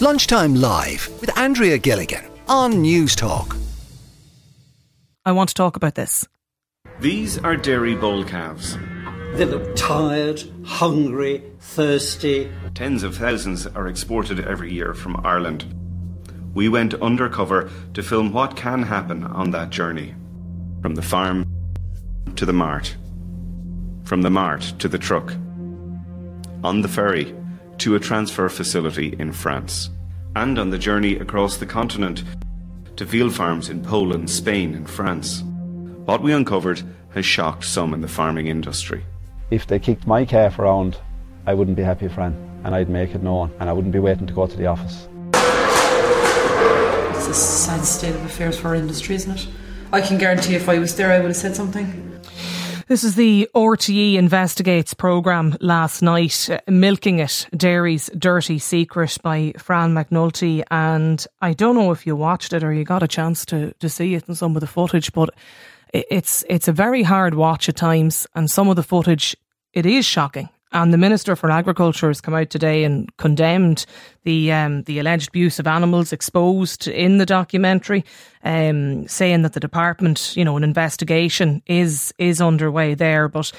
Lunchtime Live with Andrea Gilligan on Newstalk. I want to talk about this. These are dairy bull calves. They look tired, hungry, thirsty. Tens of thousands are exported every year from Ireland. We went undercover to film what can happen on that journey. From the farm to the mart. From the mart to the truck. On the ferry to a transfer facility in France. And on the journey across the continent to veal farms in Poland, Spain, and France. What we uncovered has shocked some in the farming industry. If they kicked my calf around, I wouldn't be happy, friend, and I'd make it known, and I wouldn't be waiting to go to the office. It's a sad state of affairs for our industry, isn't it? I can guarantee if I was there, I would have said something. This is the RTE Investigates programme last night, uh, Milking It, Dairy's Dirty Secret by Fran McNulty. And I don't know if you watched it or you got a chance to, to see it in some of the footage, but it's it's a very hard watch at times, and some of the footage it is shocking. And the Minister for Agriculture has come out today and condemned the um, the alleged abuse of animals exposed in the documentary, um, saying that the department, you know, an investigation is is underway there. But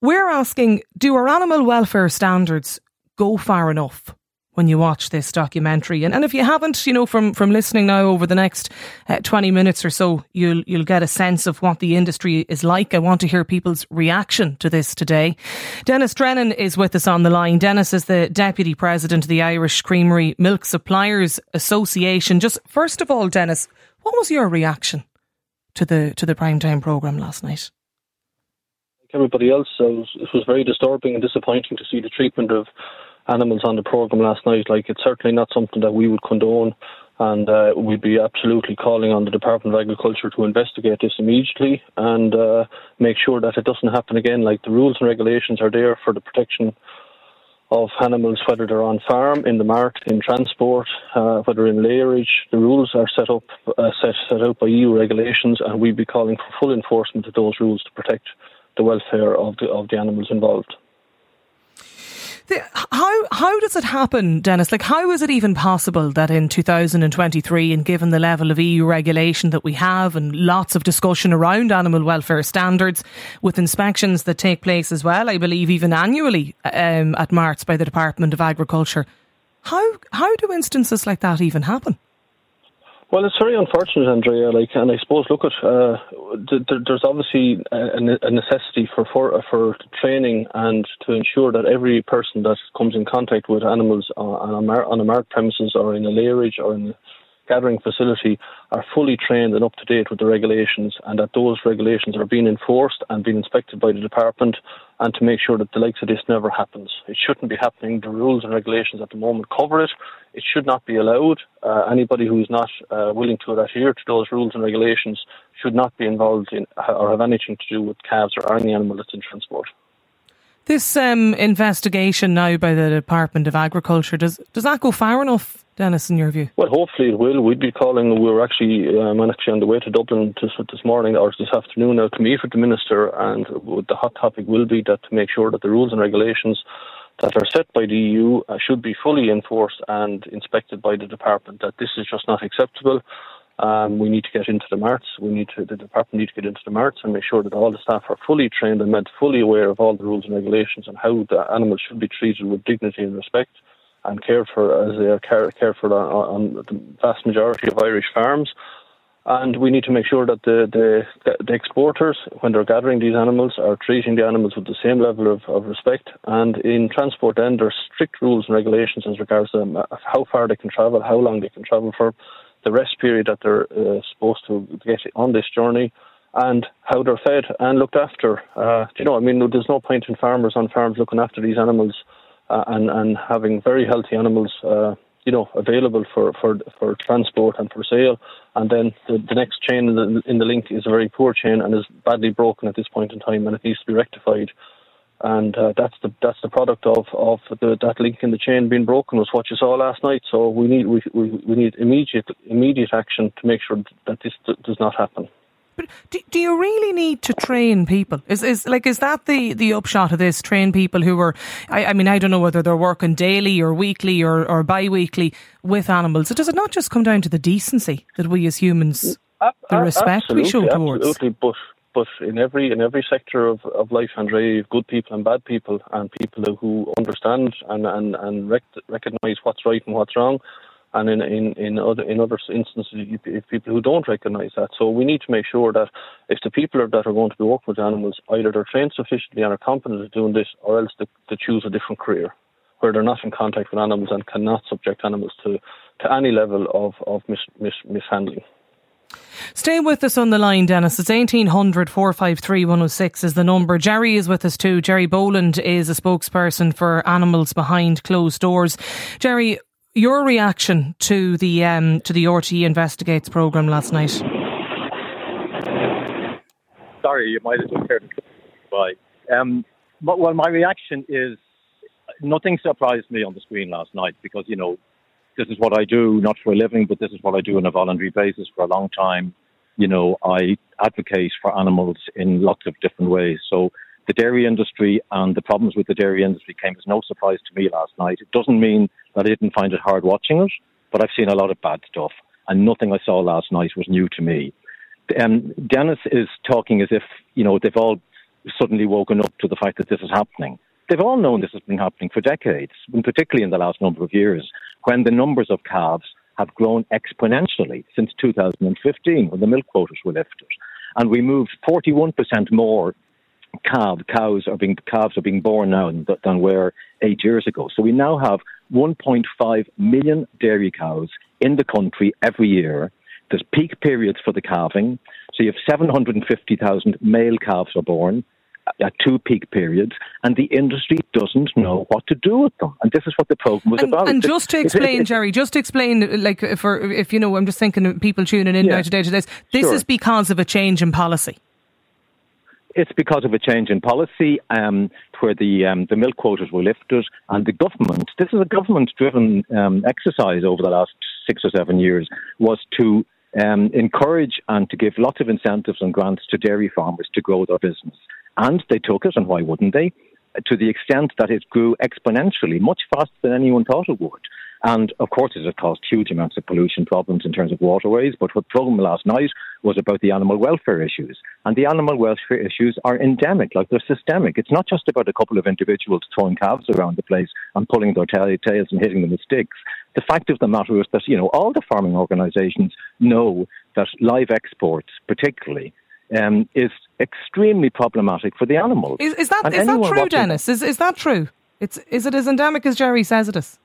we're asking, do our animal welfare standards go far enough? When you watch this documentary. And, and if you haven't, you know, from, from listening now over the next uh, 20 minutes or so, you'll, you'll get a sense of what the industry is like. I want to hear people's reaction to this today. Dennis Drennan is with us on the line. Dennis is the Deputy President of the Irish Creamery Milk Suppliers Association. Just first of all, Dennis, what was your reaction to the, to the primetime programme last night? Like everybody else, it was very disturbing and disappointing to see the treatment of animals on the programme last night. Like, it's certainly not something that we would condone. And uh, we'd be absolutely calling on the Department of Agriculture to investigate this immediately and uh, make sure that it doesn't happen again. Like the rules and regulations are there for the protection of animals, whether they're on farm, in the mart, in transport, uh, whether in lairage. The rules are set up uh, set set out by EU regulations, and we'd be calling for full enforcement of those rules to protect the welfare of the of the animals involved. How how does it happen, Dennis? Like, how is it even possible that in 2023, and given the level of EU regulation that we have, and lots of discussion around animal welfare standards, with inspections that take place as well, I believe even annually um, at marts by the Department of Agriculture, how how do instances like that even happen? Well, it's very unfortunate, Andrea. Like, and I suppose, look at uh, th- th- there's obviously a, a necessity for, for uh, for training and to ensure that every person that comes in contact with animals on a mar- on a marked premises or in a lairage or in gathering facility are fully trained and up to date with the regulations and that those regulations are being enforced and being inspected by the department and to make sure that the likes of this never happens. It shouldn't be happening. The rules and regulations at the moment cover it. It should not be allowed. Uh, anybody who is not uh, willing to adhere to those rules and regulations should not be involved in or have anything to do with calves or any animal that's in transport. This um, investigation now by the Department of Agriculture does does that go far enough, Dennis? In your view? Well, hopefully it will. We'd be calling. We were actually um, actually on the way to Dublin to, this morning or this afternoon now to meet with the minister, and the hot topic will be that to make sure that the rules and regulations that are set by the EU uh, should be fully enforced and inspected by the department. That this is just not acceptable. Um, we need to get into the marts. We need to, the department need to get into the marts and make sure that all the staff are fully trained and made fully aware of all the rules and regulations and how the animals should be treated with dignity and respect and cared for as they are cared, cared for on, on the vast majority of Irish farms. And we need to make sure that the, the, the exporters, when they're gathering these animals, are treating the animals with the same level of, of respect. And in transport, then there's strict rules and regulations as regards to them, how far they can travel, how long they can travel for the rest period that they're uh, supposed to get on this journey, and how they're fed and looked after. Uh, you know, I mean, there's no point in farmers on farms looking after these animals uh, and and having very healthy animals. Uh, you know, available for, for, for transport and for sale, and then the, the next chain in the, in the link is a very poor chain and is badly broken at this point in time, and it needs to be rectified and uh, that's the that's the product of of the, that link in the chain being broken was what you saw last night. So we need we we, we need immediate immediate action to make sure that this d- does not happen. But do, do you really need to train people? Is is like is that the, the upshot of this? Train people who are, I, I mean, I don't know whether they're working daily or weekly or, or bi-weekly with animals. So does it not just come down to the decency that we as humans, the respect absolutely, we show towards? Absolutely, but but in every in every sector of, of life, Andre, you've good people and bad people, and people who understand and and and rec- recognise what's right and what's wrong and in in in other in other instances, if people who don't recognise that. So we need to make sure that if the people are, that are going to be working with animals, either they're trained sufficiently and are competent at doing this, or else they, they choose a different career where they're not in contact with animals and cannot subject animals to to any level of of mis, mis, mishandling. Stay with us on the line, Dennis. It's 1800 453 106 is the number. Gerry is with us too. Gerry Boland is a spokesperson for Animals Behind Closed Doors. Gerry, your reaction to the um, to the RTE Investigates program last night? Sorry, you might have just heard. Bye. Um, but, well, my reaction is nothing surprised me on the screen last night because you know this is what I do, not for a living, but this is what I do on a voluntary basis for a long time. You know, I advocate for animals in lots of different ways. So the dairy industry and the problems with the dairy industry came as no surprise to me last night. It doesn't mean that I didn't find it hard watching it, but I've seen a lot of bad stuff, and nothing I saw last night was new to me. Um, Dennis is talking as if you know they've all suddenly woken up to the fact that this is happening. They've all known this has been happening for decades, and particularly in the last number of years, when the numbers of calves have grown exponentially since 2015, when the milk quotas were lifted, and we moved 41% more calf, cows are being calves are being born now than, than were eight years ago. So we now have 1.5 million dairy cows in the country every year. There's peak periods for the calving. So you have 750,000 male calves are born at two peak periods, and the industry doesn't know what to do with them. And this is what the program was and, about. And just to explain, Gerry, just to explain, like for if you know, I'm just thinking of people tuning in yeah. now today to this. This sure. is because of a change in policy. It's because of a change in policy um, where the um, the milk quotas were lifted, and the government. This is a government-driven um, exercise over the last six or seven years. Was to um, encourage and to give lots of incentives and grants to dairy farmers to grow their business, and they took it, and why wouldn't they? To the extent that it grew exponentially, much faster than anyone thought it would. And of course, it has caused huge amounts of pollution problems in terms of waterways. But what program last night was about the animal welfare issues. And the animal welfare issues are endemic, like they're systemic. It's not just about a couple of individuals throwing calves around the place and pulling their tails and hitting them with sticks. The fact of the matter is that, you know, all the farming organisations know that live exports, particularly, um, is extremely problematic for the animals. Is, is that, is that true, Dennis? Is, is that true? It's, is it as endemic as Gerry says it is?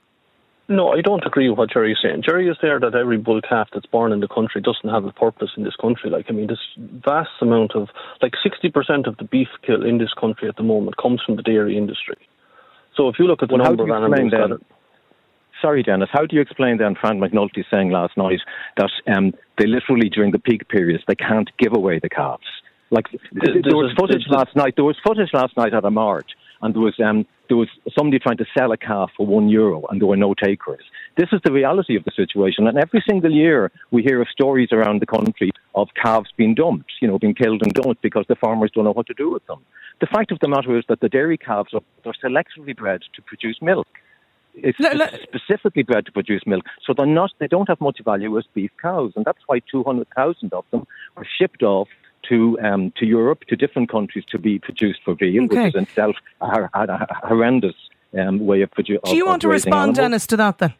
No, I don't agree with what Gerry is saying. Gerry is there that every bull calf that's born in the country doesn't have a purpose in this country. Like, I mean, this vast amount of, like 60% of the beef kill in this country at the moment comes from the dairy industry. So if you look at the well, number of animals then, that are, Sorry, Dennis. How do you explain then Fran McNulty saying last night that um, they literally during the peak periods they can't give away the calves? Like there, there was footage last night. There was footage last night at a march and there was um, there was somebody trying to sell a calf for one euro, and there were no takers. This is the reality of the situation, and every single year we hear of stories around the country of calves being dumped, you know, being killed and dumped because the farmers don't know what to do with them. The fact of the matter is that the dairy calves are they're selectively bred to produce milk. It's specifically bred to produce milk, so they're not. They don't have much value as beef cows, and that's why 200,000 of them are shipped off to um, to Europe, to different countries to be produced for veal, okay. which is itself a, a, a horrendous um, way of producing. Do you want to respond, animals. Dennis, to that then?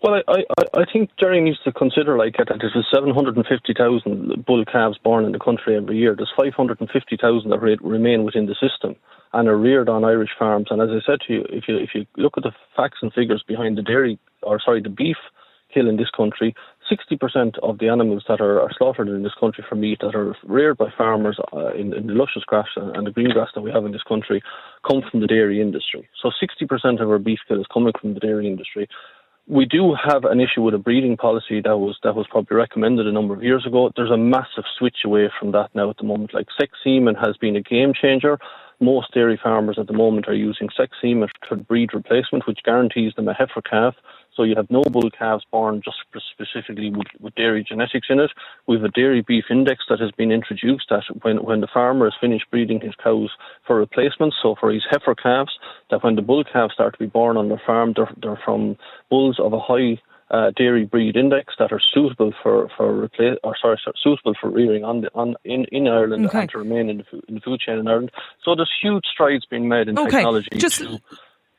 Well, I, I, I think Gerry needs to consider like that there's 750,000 bull calves born in the country every year. There's 550,000 that re- remain within the system and are reared on Irish farms. And as I said to you, if you if you look at the facts and figures behind the dairy, or sorry, the beef kill in this country, 60% of the animals that are, are, slaughtered in this country for meat that are reared by farmers uh, in, in, the luscious grass and the green grass that we have in this country come from the dairy industry. So 60% of our beef kill is coming from the dairy industry. We do have an issue with a breeding policy that was that was probably recommended a number of years ago. There's a massive switch away from that now at the moment. Like sex semen has been a game changer most dairy farmers at the moment are using sex semen for breed replacement, which guarantees them a heifer calf So you have no bull calves born just specifically with, with, dairy genetics in it. We have a dairy beef index that has been introduced that when, when the farmer has finished breeding his cows for replacements, so for his heifer calves, that when the bull calves start to be born on the farm, they're, they're from bulls of a high uh, dairy breed index that are suitable for for repla- or sorry, sorry suitable for rearing on the, on in, in Ireland okay. and to remain in the, food, in the food chain in Ireland. So there's huge strides being made in okay. technology Just, to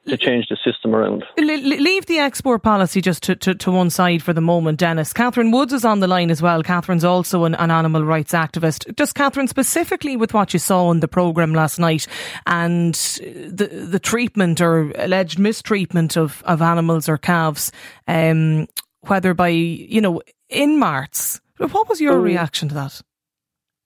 to change the system around. Leave the export policy just to, to, to, one side for the moment, Dennis. Catherine Woods is on the line as well. Catherine's also an, an, animal rights activist. Just Catherine, specifically with what you saw in the programme last night and the the treatment or alleged mistreatment of, of animals or calves, um, whether by, you know, in marts. What was your mm. reaction to that?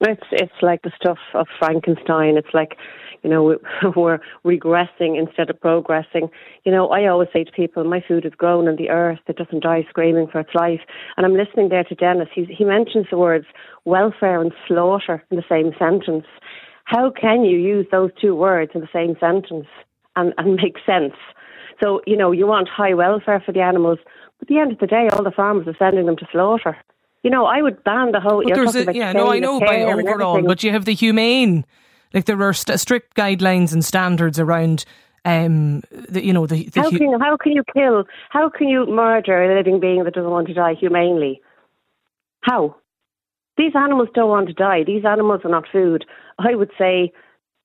It's it's like the stuff of Frankenstein. It's like you know, we're regressing instead of progressing. You know, I always say to people, my food is grown in the earth. It doesn't die screaming for its life. And I'm listening there to Dennis. He's, he mentions the words welfare and slaughter in the same sentence. How can you use those two words in the same sentence and, and make sense? So, you know, you want high welfare for the animals, but at the end of the day, all the farmers are sending them to slaughter. You know, I would ban the whole. But a, yeah, no, I know by overall, but you have the humane like there are st- strict guidelines and standards around um, the, you know, the, the how can you, how can you kill? How can you murder a living being that doesn't want to die humanely? How? These animals don't want to die. These animals are not food. I would say,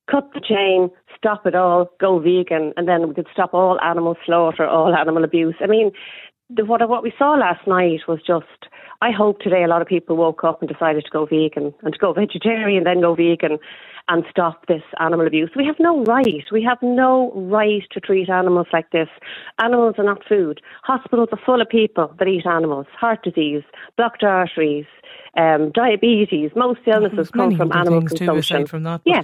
cut the chain, stop it all, go vegan, and then we could stop all animal slaughter, all animal abuse. I mean, the, what what we saw last night was just. I hope today a lot of people woke up and decided to go vegan and to go vegetarian, then go vegan, and stop this animal abuse. We have no right. We have no right to treat animals like this. Animals are not food. Hospitals are full of people that eat animals. Heart disease, blocked arteries, um, diabetes. Most illnesses come from animal consumption. from that. Yeah,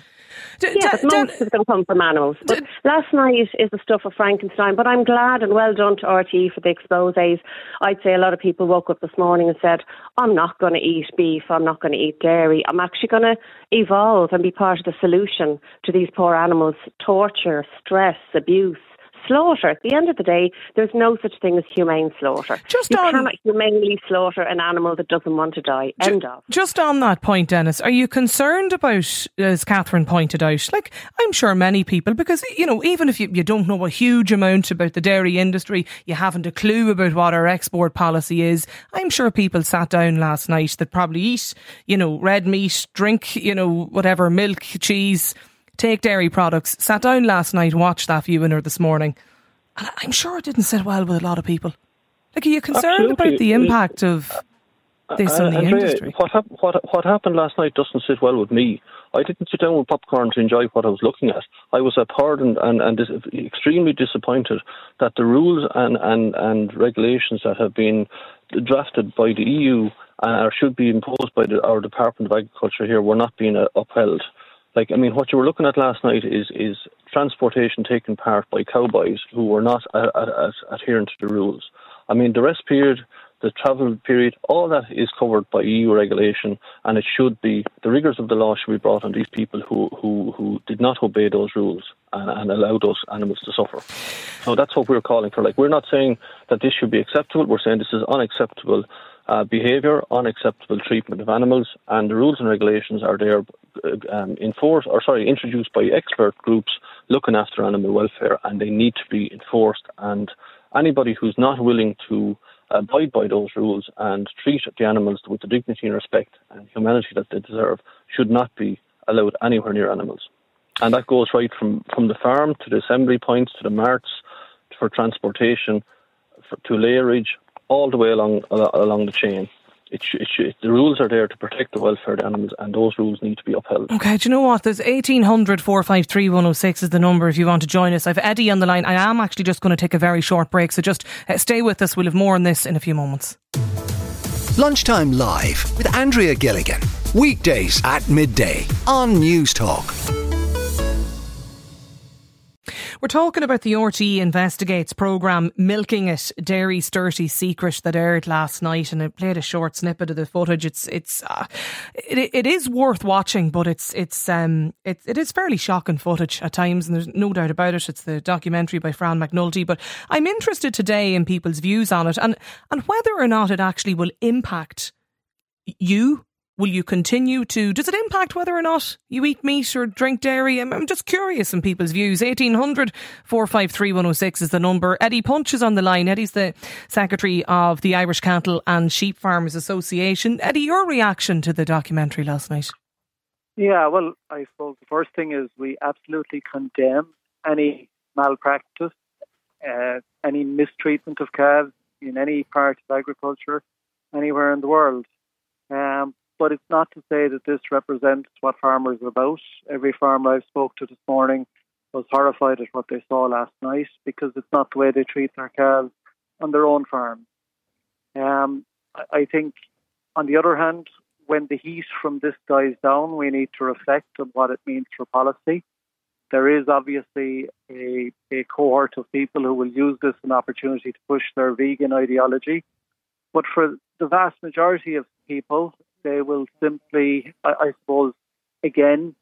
d- yeah, d- but d- most going to come from animals. But last night is the stuff of Frankenstein. But I'm glad and well done to RTE for the exposés. I'd say a lot of people woke up this morning and said, "I'm not going to eat beef. I'm not going to eat dairy. I'm actually going to evolve and be part of the solution to these poor animals' torture, stress, abuse." Slaughter. At the end of the day, there's no such thing as humane slaughter. Just you on, cannot humanely slaughter an animal that doesn't want to die. End of. Just on that point, Dennis, are you concerned about, as Catherine pointed out, like I'm sure many people, because you know, even if you, you don't know a huge amount about the dairy industry, you haven't a clue about what our export policy is. I'm sure people sat down last night that probably eat, you know, red meat, drink, you know, whatever milk, cheese take dairy products, sat down last night, watched that viewing or this morning, and I'm sure it didn't sit well with a lot of people. Like, are you concerned Absolutely. about the impact of this uh, on the Andrea, industry? What, hap- what, what happened last night doesn't sit well with me. I didn't sit down with popcorn to enjoy what I was looking at. I was appalled and, and, and dis- extremely disappointed that the rules and, and, and regulations that have been drafted by the EU uh, or should be imposed by the, our Department of Agriculture here were not being uh, upheld. Like, I mean, what you were looking at last night is is transportation taken part by cowboys who were not adherent to the rules. I mean, the rest period, the travel period, all that is covered by EU regulation, and it should be the rigours of the law should be brought on these people who who, who did not obey those rules and, and allow those animals to suffer. So that's what we're calling for. Like, we're not saying that this should be acceptable. We're saying this is unacceptable uh, behaviour, unacceptable treatment of animals, and the rules and regulations are there uh, um, enforced, or sorry, introduced by expert groups looking after animal welfare, and they need to be enforced. And anybody who's not willing to abide by those rules and treat the animals with the dignity and respect and humanity that they deserve should not be allowed anywhere near animals. And that goes right from, from the farm to the assembly points to the marts for transportation for, to lairage all the way along along the chain. It sh- it the rules are there to protect the welfare of the animals, and those rules need to be upheld. Okay, do you know what? There's 1800 453 106 is the number if you want to join us. I've Eddie on the line. I am actually just going to take a very short break, so just uh, stay with us. We'll have more on this in a few moments. Lunchtime Live with Andrea Gilligan. Weekdays at midday on Newstalk. We're talking about the RTE Investigates programme, Milking It, Dairy's Dirty Secret, that aired last night, and it played a short snippet of the footage. It's it's uh, it, it is worth watching, but it's it's um it, it is fairly shocking footage at times, and there's no doubt about it. It's the documentary by Fran McNulty, but I'm interested today in people's views on it and and whether or not it actually will impact you Will you continue to? Does it impact whether or not you eat meat or drink dairy? I'm, I'm just curious in people's views. 1800 453 106 is the number. Eddie Punch is on the line. Eddie's the Secretary of the Irish Cattle and Sheep Farmers Association. Eddie, your reaction to the documentary last night? Yeah, well, I suppose the first thing is we absolutely condemn any malpractice, uh, any mistreatment of calves in any part of agriculture anywhere in the world. Um, but it's not to say that this represents what farmers are about. Every farmer I've spoke to this morning was horrified at what they saw last night because it's not the way they treat their calves on their own farms. Um, I think, on the other hand, when the heat from this dies down, we need to reflect on what it means for policy. There is obviously a, a cohort of people who will use this as an opportunity to push their vegan ideology. But for the vast majority of people, they will simply, I, I suppose, again,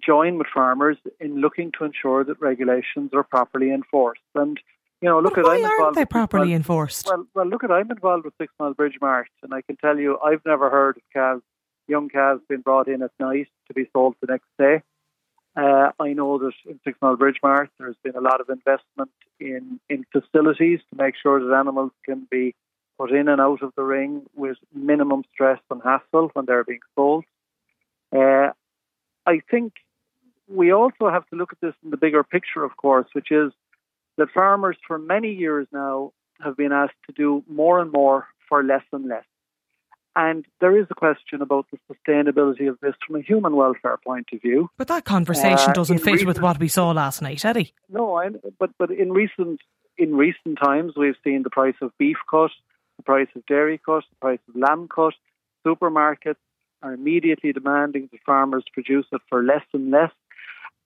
join with farmers in looking to ensure that regulations are properly enforced. And you know, look well, at why I'm aren't involved they properly well, enforced? Well, well, look at I'm involved with Sixmilebridge Mart, and I can tell you, I've never heard of calves, young calves being brought in at night to be sold the next day. Uh, I know that in Sixmilebridge Mart, there's been a lot of investment in in facilities to make sure that animals can be put in and out of the ring with minimum stress and hassle when they're being sold. Uh, I think we also have to look at this in the bigger picture, of course, which is that farmers for many years now have been asked to do more and more for less and less. And there is a question about the sustainability of this from a human welfare point of view. But that conversation Uh, doesn't fit recent- with what we saw last night, Eddie. No, I, but but in recent in recent times, we've seen the price of beef cut, price of dairy cut, the price of lamb cut. Supermarkets are immediately demanding that farmers produce it for less and less.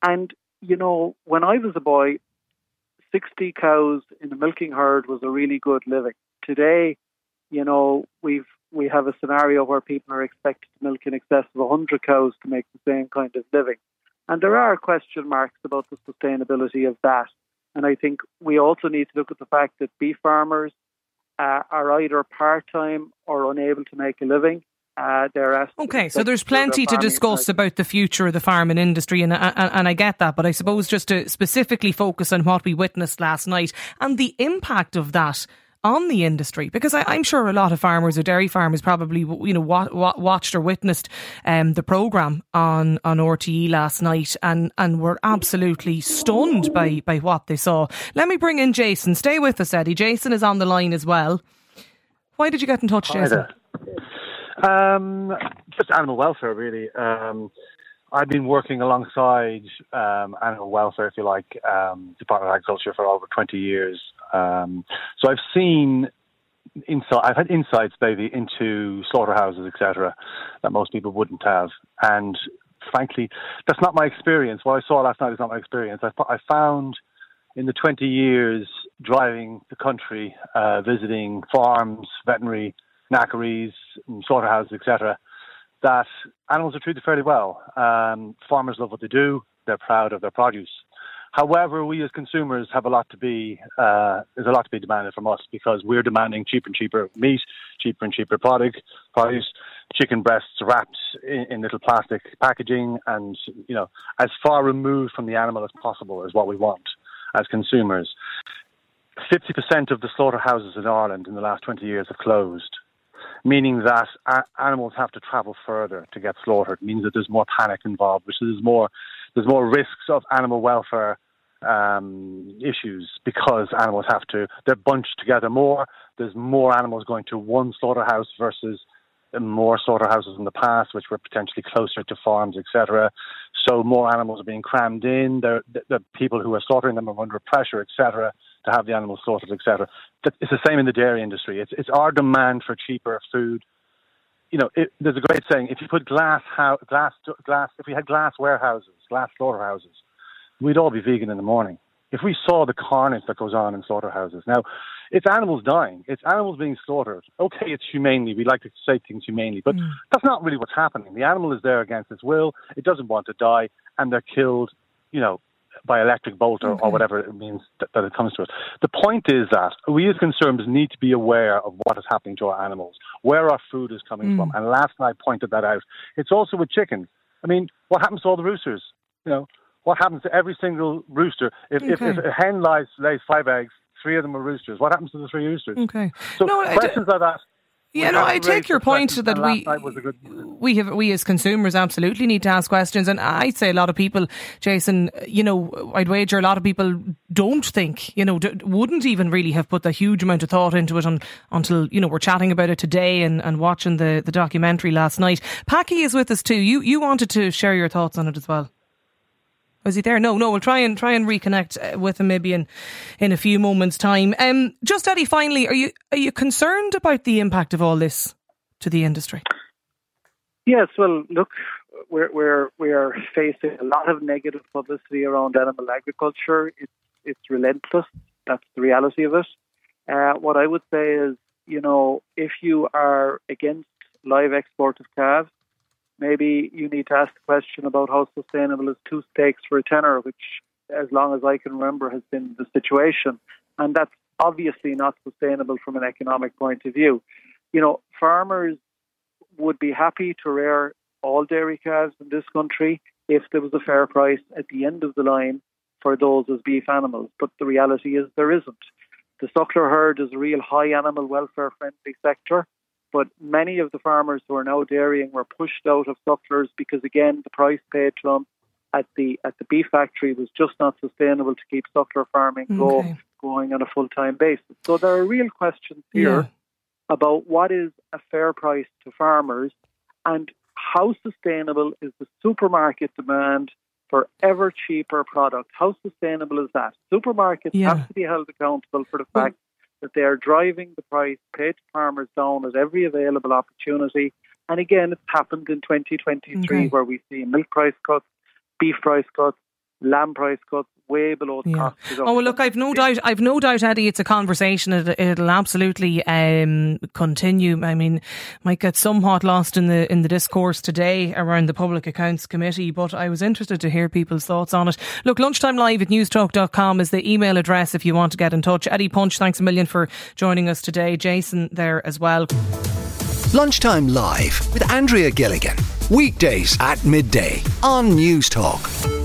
And you know, when I was a boy, sixty cows in a milking herd was a really good living. Today, you know, we've we have a scenario where people are expected to milk in excess of 100 cows to make the same kind of living. And there are question marks about the sustainability of that. And I think we also need to look at the fact that beef farmers uh, are either part time or unable to make a living. Uh, Okay, so there's plenty to discuss practice. about the future of the farming industry, and, and and I get that. But I suppose just to specifically focus on what we witnessed last night and the impact of that on the industry, because I, I'm sure a lot of farmers or dairy farmers probably you know wa- wa- watched or witnessed um, the program on on RTE last night and and were absolutely stunned by by what they saw. Let me bring in Jason. Stay with us, Eddie. Jason is on the line as well. Why did you get in touch, Hi Jason? Um, just animal welfare, really. Um, I've been working alongside um, animal welfare, if you like, um, Department of Agriculture for over 20 years. Um, so I've seen. I've had insights, maybe, into slaughterhouses, etc., that most people wouldn't have. And frankly, that's not my experience. What I saw last night is not my experience. I, I found in the 20 years driving the country, uh, visiting farms, veterinary, knackeries, slaughterhouses, etc., that animals are treated fairly well. Um, farmers love what they do. They're proud of their produce. However, we as consumers have a lot to be uh, there's a lot to be demanded from us because we're demanding cheaper and cheaper meat, cheaper and cheaper product, produce, chicken breasts wrapped in, in little plastic packaging, and you know as far removed from the animal as possible is what we want as consumers. Fifty percent of the slaughterhouses in Ireland in the last twenty years have closed meaning that animals have to travel further to get slaughtered. It means that there's more panic involved, which is more there's more risks of animal welfare um, issues because animals have to they're bunched together more. There's more animals going to one slaughterhouse versus more slaughterhouses in the past, which were potentially closer to farms, etc. So more animals are being crammed in. The, the, people who are slaughtering them are under pressure, etc., to have the animals slaughtered, etc. It's the same in the dairy industry. It's it's our demand for cheaper food. You know, it, there's a great saying: if you put glass, how, glass, glass, if we had glass warehouses, glass slaughterhouses, we'd all be vegan in the morning if we saw the carnage that goes on in slaughterhouses. Now, it's animals dying. It's animals being slaughtered. Okay, it's humanely. We like to say things humanely, but mm. that's not really what's happening. The animal is there against its will. It doesn't want to die, and they're killed, you know, by electric bolt or, okay. or whatever it means that, that, it comes to us. The point is that we as consumers need to be aware of what is happening to our animals, where our food is coming mm. from. And last night pointed that out. It's also with chickens. I mean, what happens to all the roosters? You know, what happens to every single rooster? If, okay. if, if a hen lies, lays five eggs, three of them are roosters. What happens to the three roosters? Okay. So no, questions like that yeah, no, I take your point that we we have we as consumers absolutely need to ask questions, and I'd say a lot of people, Jason, you know, I'd wager a lot of people don't think, you know, d- wouldn't even really have put the huge amount of thought into it on, until you know we're chatting about it today and, and watching the the documentary last night. Packy is with us too. You you wanted to share your thoughts on it as well. Was he there? No, no. We'll try and try and reconnect uh, with him maybe in in a few moments' time. Um, just Eddie, finally, are you are you concerned about the impact of all this to the industry? Yes. Well, look, we're we're we're facing a lot of negative publicity around animal agriculture. It's it's relentless. That's the reality of it. Uh, what I would say is, you know, if you are against live export of calves, maybe you need to ask the question about how sustainable is two steaks for a tenner, which, as long as I can remember, has been the situation. And that's obviously not sustainable from an economic point of view. You know, farmers would be happy to rear all dairy calves in this country if there was a fair price at the end of the line for those as beef animals. But the reality is there isn't. The suckler herd is a real high animal welfare friendly sector. But many of the farmers who are now dairying were pushed out of sucklers because, again, the price paid to them at the at the beef factory was just not sustainable to keep suckler farming okay. go, going on a full time basis. So there are real questions here yeah. about what is a fair price to farmers and how sustainable is the supermarket demand for ever cheaper products. How sustainable is that? Supermarkets yeah. have to be held accountable for the fact that they are driving the price paid to farmers down at every available opportunity. And again, it's happened in 2023 okay. where we see milk price cuts, beef price cuts, lamb price cuts way below the yeah. cost. Oh well, look, I've no doubt, I've no doubt, Eddie, it's a conversation. It, will absolutely um, continue. I mean, might get somewhat lost in the in the discourse today around the Public Accounts Committee, but I was interested to hear people's thoughts on it. Look, lunchtime live at newstalk.com is the email address if you want to get in touch. Eddie Punch, thanks a million for joining us today. Jason there as well. Lunchtime live with Andrea Gilligan. Weekdays at midday on Newstalk.